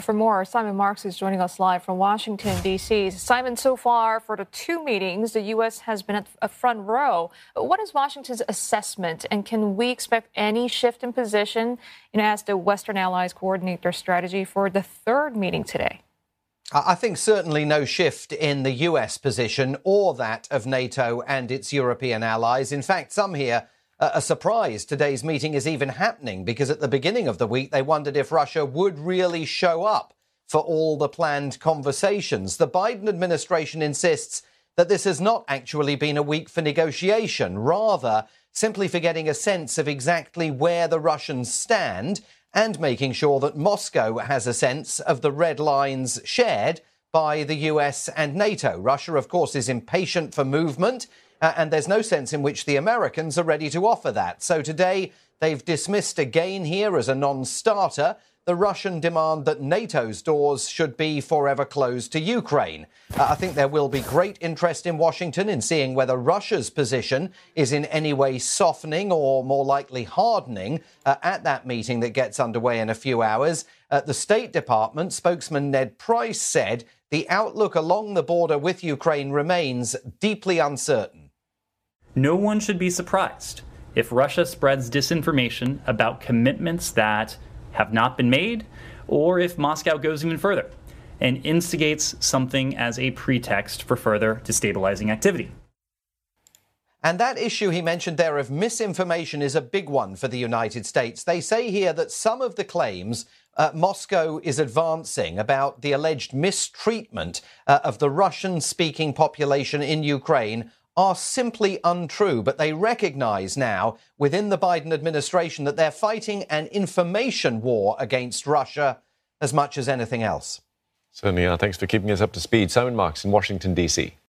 For more, Simon Marks is joining us live from Washington, D.C. Simon, so far for the two meetings, the U.S. has been at a front row. What is Washington's assessment, and can we expect any shift in position you know, as the Western allies coordinate their strategy for the third meeting today? I think certainly no shift in the US position or that of NATO and its European allies. In fact, some here are surprise today's meeting is even happening because at the beginning of the week they wondered if Russia would really show up for all the planned conversations. The Biden administration insists that this has not actually been a week for negotiation, rather, simply for getting a sense of exactly where the Russians stand and making sure that Moscow has a sense of the red lines shared by the US and NATO. Russia, of course, is impatient for movement, uh, and there's no sense in which the Americans are ready to offer that. So today, they've dismissed again here as a non starter the Russian demand that NATO's doors should be forever closed to Ukraine. Uh, I think there will be great interest in Washington in seeing whether Russia's position is in any way softening or more likely hardening uh, at that meeting that gets underway in a few hours. Uh, the State Department spokesman Ned Price said the outlook along the border with Ukraine remains deeply uncertain. No one should be surprised if Russia spreads disinformation about commitments that have not been made, or if Moscow goes even further and instigates something as a pretext for further destabilizing activity. And that issue he mentioned there of misinformation is a big one for the United States. They say here that some of the claims uh, Moscow is advancing about the alleged mistreatment uh, of the Russian speaking population in Ukraine are simply untrue, but they recognize now within the Biden administration that they're fighting an information war against Russia as much as anything else. Certainly are. Thanks for keeping us up to speed. Simon Marks in Washington, D.C.